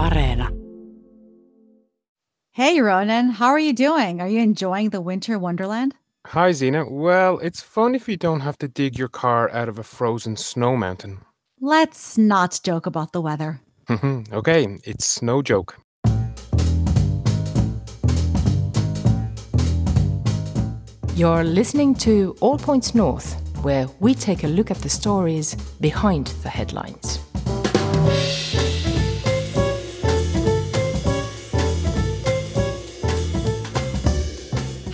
Areena. Hey, Ronan, how are you doing? Are you enjoying the winter wonderland? Hi, Zena. Well, it's fun if you don't have to dig your car out of a frozen snow mountain. Let's not joke about the weather. Mm-hmm. okay, it's no joke. You're listening to All Points North, where we take a look at the stories behind the headlines.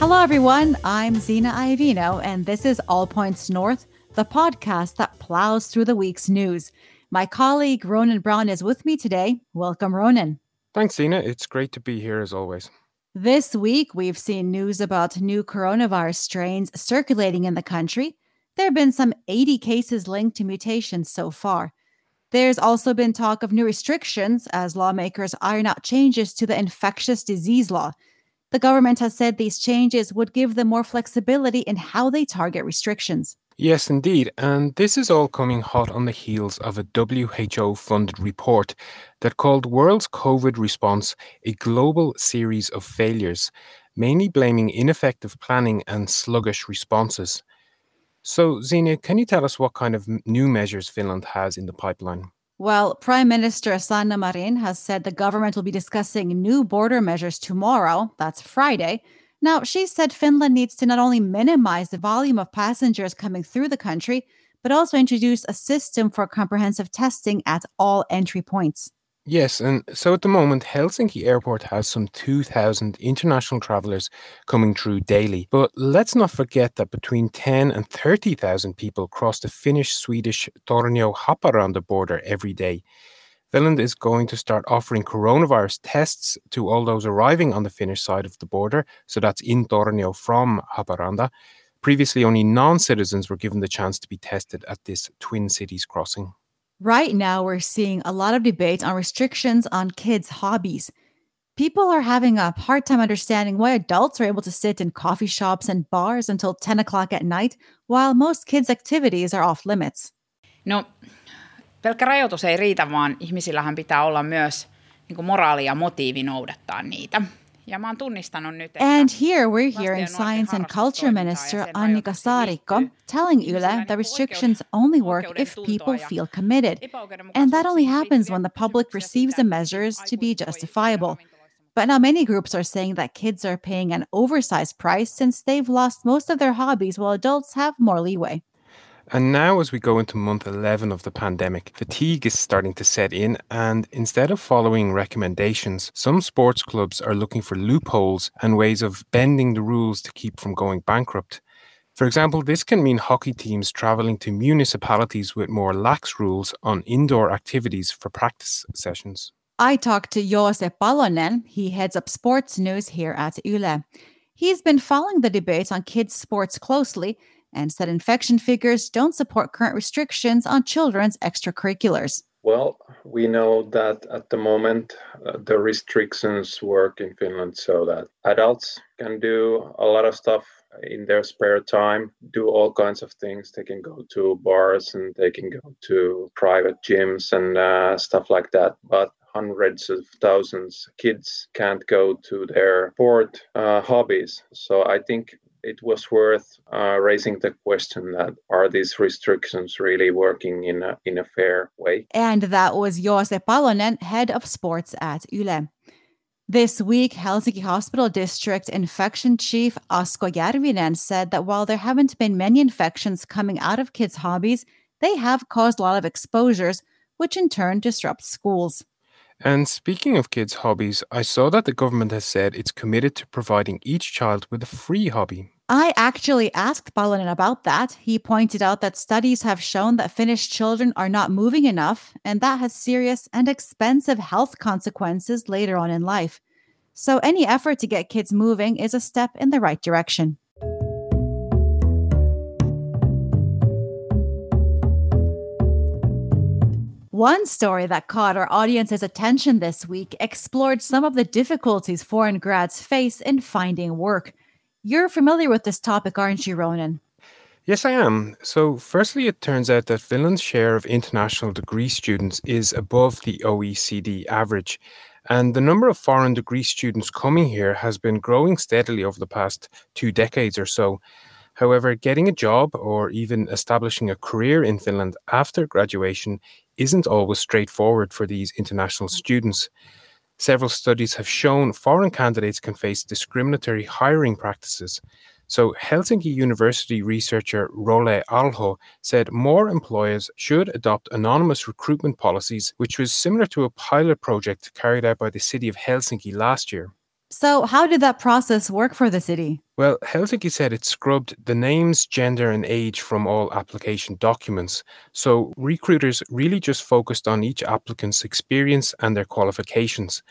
Hello, everyone. I'm Zena Iovino, and this is All Points North, the podcast that plows through the week's news. My colleague Ronan Brown is with me today. Welcome, Ronan. Thanks, Zena. It's great to be here as always. This week, we've seen news about new coronavirus strains circulating in the country. There have been some 80 cases linked to mutations so far. There's also been talk of new restrictions as lawmakers iron out changes to the infectious disease law. The government has said these changes would give them more flexibility in how they target restrictions. Yes, indeed. And this is all coming hot on the heels of a WHO funded report that called World's COVID Response a global series of failures, mainly blaming ineffective planning and sluggish responses. So, Zena, can you tell us what kind of new measures Finland has in the pipeline? Well, Prime Minister Sanna Marin has said the government will be discussing new border measures tomorrow, that's Friday. Now, she said Finland needs to not only minimize the volume of passengers coming through the country, but also introduce a system for comprehensive testing at all entry points. Yes, and so at the moment, Helsinki Airport has some 2,000 international travellers coming through daily. But let's not forget that between 10 and 30,000 people cross the Finnish Swedish Tornio Haparanda border every day. Finland is going to start offering coronavirus tests to all those arriving on the Finnish side of the border. So that's in Tornio from Haparanda. Previously, only non citizens were given the chance to be tested at this Twin Cities crossing. Right now, we're seeing a lot of debate on restrictions on kids' hobbies. People are having a hard time understanding why adults are able to sit in coffee shops and bars until 10 o'clock at night, while most kids' activities are off limits. No, pelkkä rajoitus ei riitä, vaan ihmisillähän pitää olla myös niin moraali ja motiivi noudattaa niitä. And here we're hearing Science and Culture Minister Annika Saarikko telling Yle that restrictions only work if people feel committed. And that only happens when the public receives the measures to be justifiable. But now many groups are saying that kids are paying an oversized price since they've lost most of their hobbies while adults have more leeway. And now, as we go into month 11 of the pandemic, fatigue is starting to set in. And instead of following recommendations, some sports clubs are looking for loopholes and ways of bending the rules to keep from going bankrupt. For example, this can mean hockey teams traveling to municipalities with more lax rules on indoor activities for practice sessions. I talked to Joose Palonen. He heads up sports news here at Yle. He's been following the debates on kids' sports closely and said infection figures don't support current restrictions on children's extracurriculars. Well, we know that at the moment uh, the restrictions work in Finland so that adults can do a lot of stuff in their spare time, do all kinds of things. They can go to bars and they can go to private gyms and uh, stuff like that. But hundreds of thousands of kids can't go to their sport uh, hobbies. So I think it was worth uh, raising the question that are these restrictions really working in a, in a fair way? And that was Joose Palonen, head of sports at Yle. This week, Helsinki Hospital District Infection Chief Asko Järvinen said that while there haven't been many infections coming out of kids' hobbies, they have caused a lot of exposures, which in turn disrupts schools. And speaking of kids' hobbies, I saw that the government has said it's committed to providing each child with a free hobby. I actually asked Palonen about that. He pointed out that studies have shown that Finnish children are not moving enough, and that has serious and expensive health consequences later on in life. So, any effort to get kids moving is a step in the right direction. One story that caught our audience's attention this week explored some of the difficulties foreign grads face in finding work. You're familiar with this topic, aren't you, Ronan? Yes, I am. So, firstly, it turns out that Finland's share of international degree students is above the OECD average. And the number of foreign degree students coming here has been growing steadily over the past two decades or so. However, getting a job or even establishing a career in Finland after graduation isn't always straightforward for these international students. Several studies have shown foreign candidates can face discriminatory hiring practices. So, Helsinki University researcher Rolle Alho said more employers should adopt anonymous recruitment policies, which was similar to a pilot project carried out by the city of Helsinki last year. So, how did that process work for the city? Well, Helsinki said it scrubbed the names, gender, and age from all application documents. So, recruiters really just focused on each applicant's experience and their qualifications.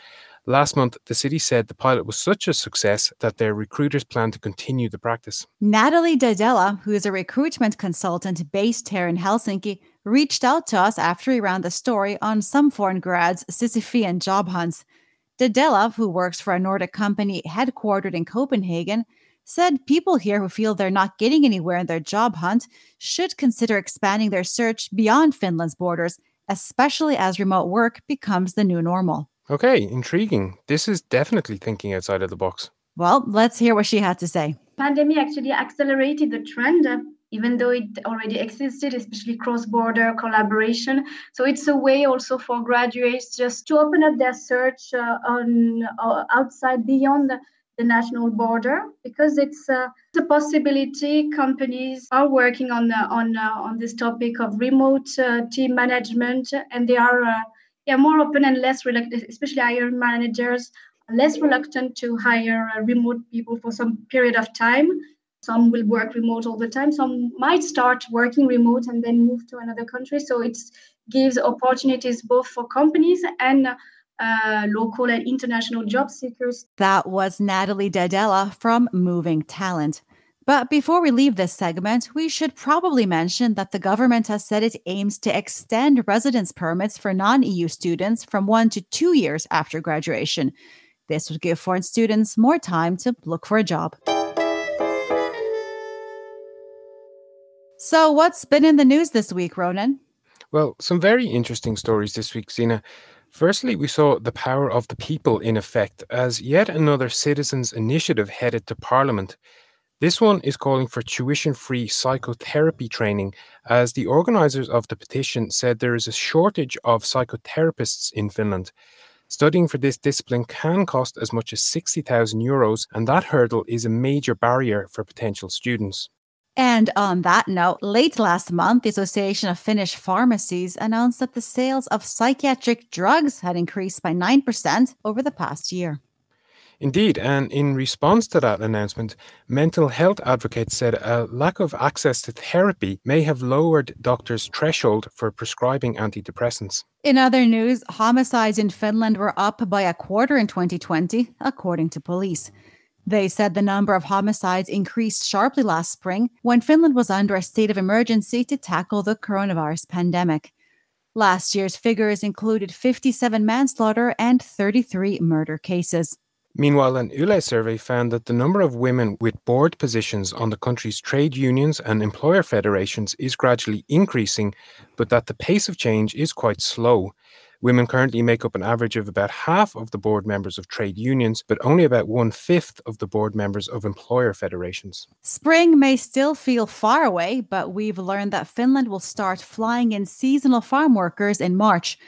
Last month, the city said the pilot was such a success that their recruiters plan to continue the practice. Natalie Dadella, who is a recruitment consultant based here in Helsinki, reached out to us after we ran the story on some foreign grads' Sisyphean job hunts. Dedela, who works for a Nordic company headquartered in Copenhagen, said people here who feel they're not getting anywhere in their job hunt should consider expanding their search beyond Finland's borders, especially as remote work becomes the new normal. Okay, intriguing. This is definitely thinking outside of the box. Well, let's hear what she had to say. Pandemic actually accelerated the trend, even though it already existed, especially cross-border collaboration. So it's a way also for graduates just to open up their search uh, on uh, outside beyond the, the, national border because it's, uh, a possibility. Companies are working on uh, on uh, on this topic of remote team management, and they are yeah, more open and less reluctant, especially hiring managers, less reluctant to hire uh, remote people for some period of time. Some will work remote all the time. Some might start working remote and then move to another country. So it gives opportunities both for companies and uh, local and international job seekers. That was Natalie Dedela from Moving Talent. But before we leave this segment, we should probably mention that the government has said it aims to extend residence permits for non EU students from one to two years after graduation. This would give foreign students more time to look for a job. So, what's been in the news this week, Ronan? Well, some very interesting stories this week, Zena. Firstly, we saw the power of the people in effect as yet another citizens' initiative headed to Parliament. This one is calling for tuition free psychotherapy training, as the organisers of the petition said there is a shortage of psychotherapists in Finland. Studying for this discipline can cost as much as 60,000 euros, and that hurdle is a major barrier for potential students. And on that note, late last month, the Association of Finnish Pharmacies announced that the sales of psychiatric drugs had increased by 9% over the past year. Indeed, and in response to that announcement, mental health advocates said a lack of access to therapy may have lowered doctors' threshold for prescribing antidepressants. In other news, homicides in Finland were up by a quarter in 2020, according to police. They said the number of homicides increased sharply last spring when Finland was under a state of emergency to tackle the coronavirus pandemic. Last year's figures included 57 manslaughter and 33 murder cases. Meanwhile, an Yle survey found that the number of women with board positions on the country's trade unions and employer federations is gradually increasing, but that the pace of change is quite slow. Women currently make up an average of about half of the board members of trade unions, but only about one fifth of the board members of employer federations. Spring may still feel far away, but we've learned that Finland will start flying in seasonal farm workers in March.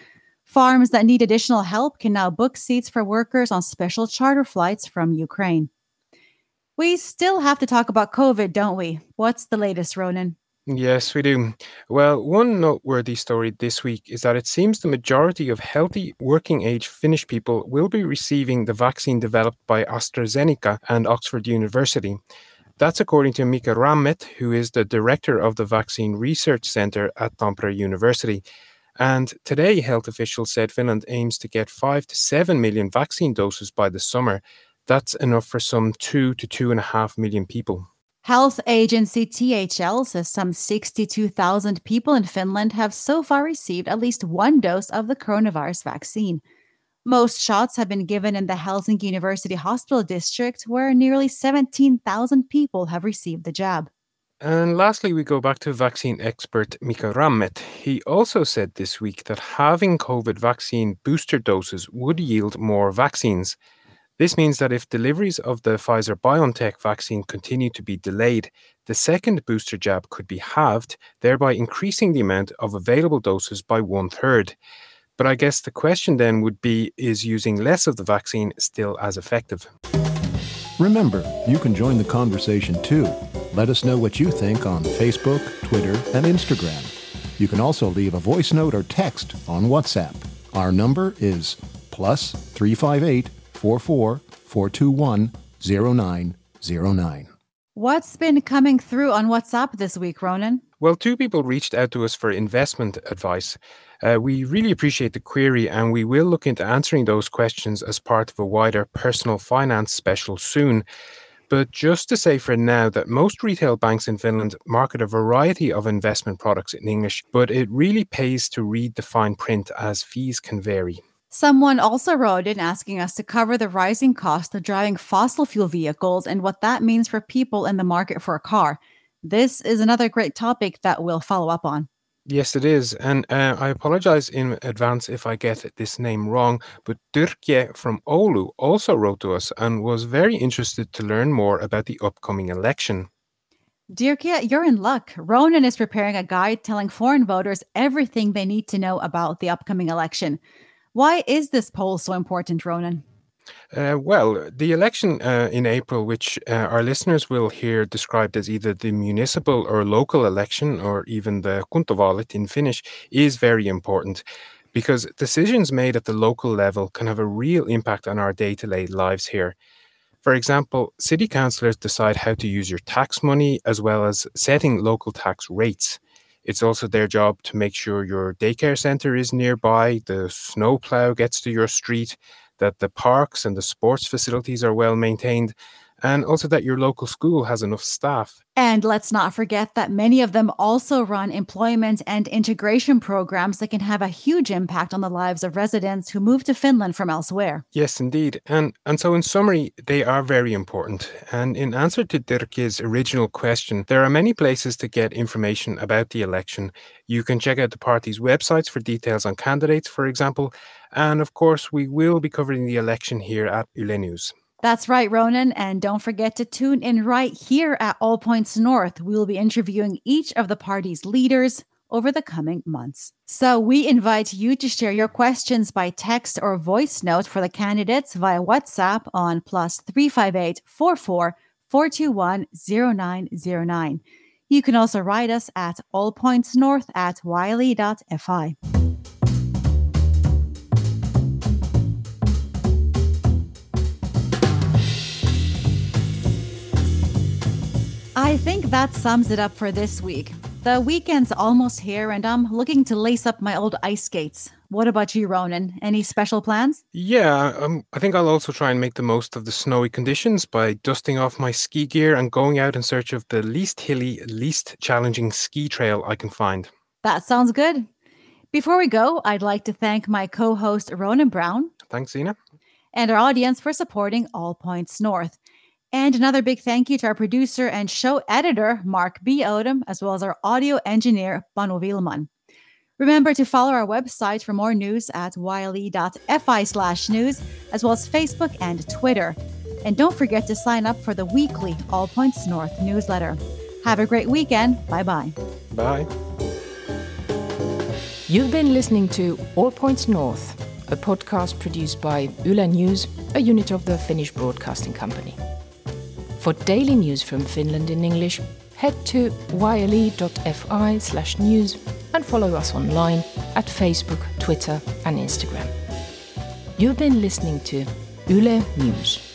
Farms that need additional help can now book seats for workers on special charter flights from Ukraine. We still have to talk about COVID, don't we? What's the latest, Ronan? Yes, we do. Well, one noteworthy story this week is that it seems the majority of healthy working age Finnish people will be receiving the vaccine developed by AstraZeneca and Oxford University. That's according to Mika Rämet, who is the director of the Vaccine Research Center at Tampere University. And today, health officials said Finland aims to get 5 to 7 million vaccine doses by the summer. That's enough for some 2 to 2.5 million people. Health agency THL says some 62,000 people in Finland have so far received at least one dose of the coronavirus vaccine. Most shots have been given in the Helsinki University Hospital district, where nearly 17,000 people have received the jab. And lastly, we go back to vaccine expert Mika Rämet. He also said this week that having COVID vaccine booster doses would yield more vaccines. This means that if deliveries of the Pfizer BioNTech vaccine continue to be delayed, the second booster jab could be halved, thereby increasing the amount of available doses by one third. But I guess the question then would be is using less of the vaccine still as effective? Remember, you can join the conversation too. Let us know what you think on Facebook, Twitter, and Instagram. You can also leave a voice note or text on WhatsApp. Our number is plus 358 44 421 0909. What's been coming through on WhatsApp this week, Ronan? Well, two people reached out to us for investment advice. Uh, we really appreciate the query and we will look into answering those questions as part of a wider personal finance special soon. But just to say for now that most retail banks in Finland market a variety of investment products in English, but it really pays to read the fine print as fees can vary. Someone also wrote in asking us to cover the rising cost of driving fossil fuel vehicles and what that means for people in the market for a car. This is another great topic that we'll follow up on. Yes, it is. And uh, I apologize in advance if I get this name wrong, but Dirkje from Oulu also wrote to us and was very interested to learn more about the upcoming election. Dirkje, you're in luck. Ronan is preparing a guide telling foreign voters everything they need to know about the upcoming election. Why is this poll so important, Ronan? Uh, well, the election uh, in April, which uh, our listeners will hear described as either the municipal or local election, or even the kuntavaalit in Finnish, is very important because decisions made at the local level can have a real impact on our day to day lives here. For example, city councillors decide how to use your tax money as well as setting local tax rates. It's also their job to make sure your daycare centre is nearby, the snowplow gets to your street, that the parks and the sports facilities are well maintained, and also that your local school has enough staff. And let's not forget that many of them also run employment and integration programs that can have a huge impact on the lives of residents who move to Finland from elsewhere. Yes, indeed. And and so in summary, they are very important. And in answer to Dirk's original question, there are many places to get information about the election. You can check out the party's websites for details on candidates, for example, and of course, we will be covering the election here at Yle News. That's right, Ronan. And don't forget to tune in right here at All Points North. We will be interviewing each of the party's leaders over the coming months. So we invite you to share your questions by text or voice note for the candidates via WhatsApp on plus 358 44 421 0909. You can also write us at allpointsnorth at yle.fi. I think that sums it up for this week. The weekend's almost here, and I'm looking to lace up my old ice skates. What about you, Ronan? Any special plans? Yeah, um, I think I'll also try and make the most of the snowy conditions by dusting off my ski gear and going out in search of the least hilly, least challenging ski trail I can find. That sounds good. Before we go, I'd like to thank my co host, Ronan Brown. Thanks, Zena. And our audience for supporting All Points North. And another big thank you to our producer and show editor, Mark B. Odom, as well as our audio engineer, Panu Vilman. Remember to follow our website for more news at yle.fi slash news, as well as Facebook and Twitter. And don't forget to sign up for the weekly All Points North newsletter. Have a great weekend. Bye-bye. Bye. You've been listening to All Points North, a podcast produced by Yle News, a unit of the Finnish Broadcasting Company. For daily news from Finland in English, head to yle.fi slash news and follow us online at Facebook, Twitter, and Instagram. You've been listening to Yle News.